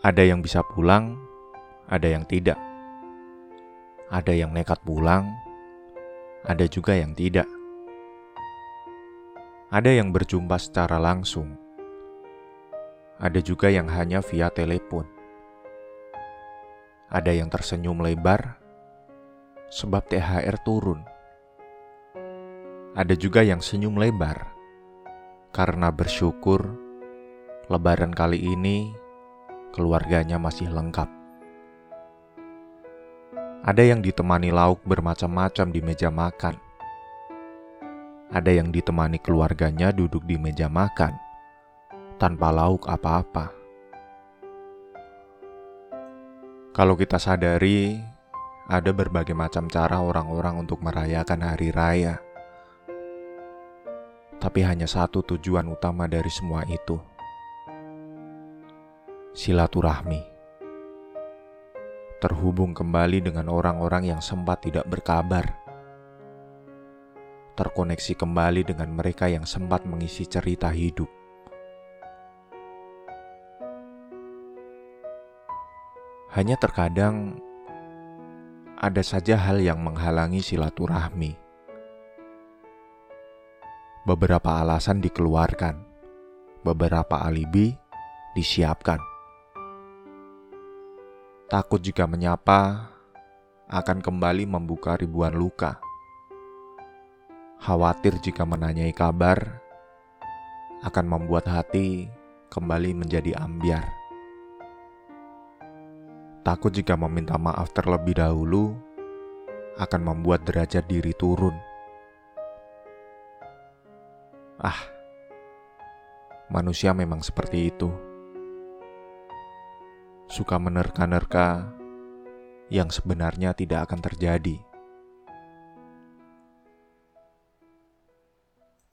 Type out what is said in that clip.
Ada yang bisa pulang, ada yang tidak. Ada yang nekat pulang, ada juga yang tidak. Ada yang berjumpa secara langsung, ada juga yang hanya via telepon. Ada yang tersenyum lebar sebab THR turun. Ada juga yang senyum lebar karena bersyukur Lebaran kali ini keluarganya masih lengkap. Ada yang ditemani lauk bermacam-macam di meja makan. Ada yang ditemani keluarganya duduk di meja makan tanpa lauk apa-apa. Kalau kita sadari, ada berbagai macam cara orang-orang untuk merayakan hari raya tapi hanya satu tujuan utama dari semua itu: silaturahmi. Terhubung kembali dengan orang-orang yang sempat tidak berkabar, terkoneksi kembali dengan mereka yang sempat mengisi cerita hidup. Hanya terkadang ada saja hal yang menghalangi silaturahmi Beberapa alasan dikeluarkan, beberapa alibi disiapkan. Takut jika menyapa akan kembali membuka ribuan luka. Khawatir jika menanyai kabar akan membuat hati kembali menjadi ambiar. Takut jika meminta maaf terlebih dahulu akan membuat derajat diri turun Ah, manusia memang seperti itu. Suka menerka-nerka yang sebenarnya tidak akan terjadi.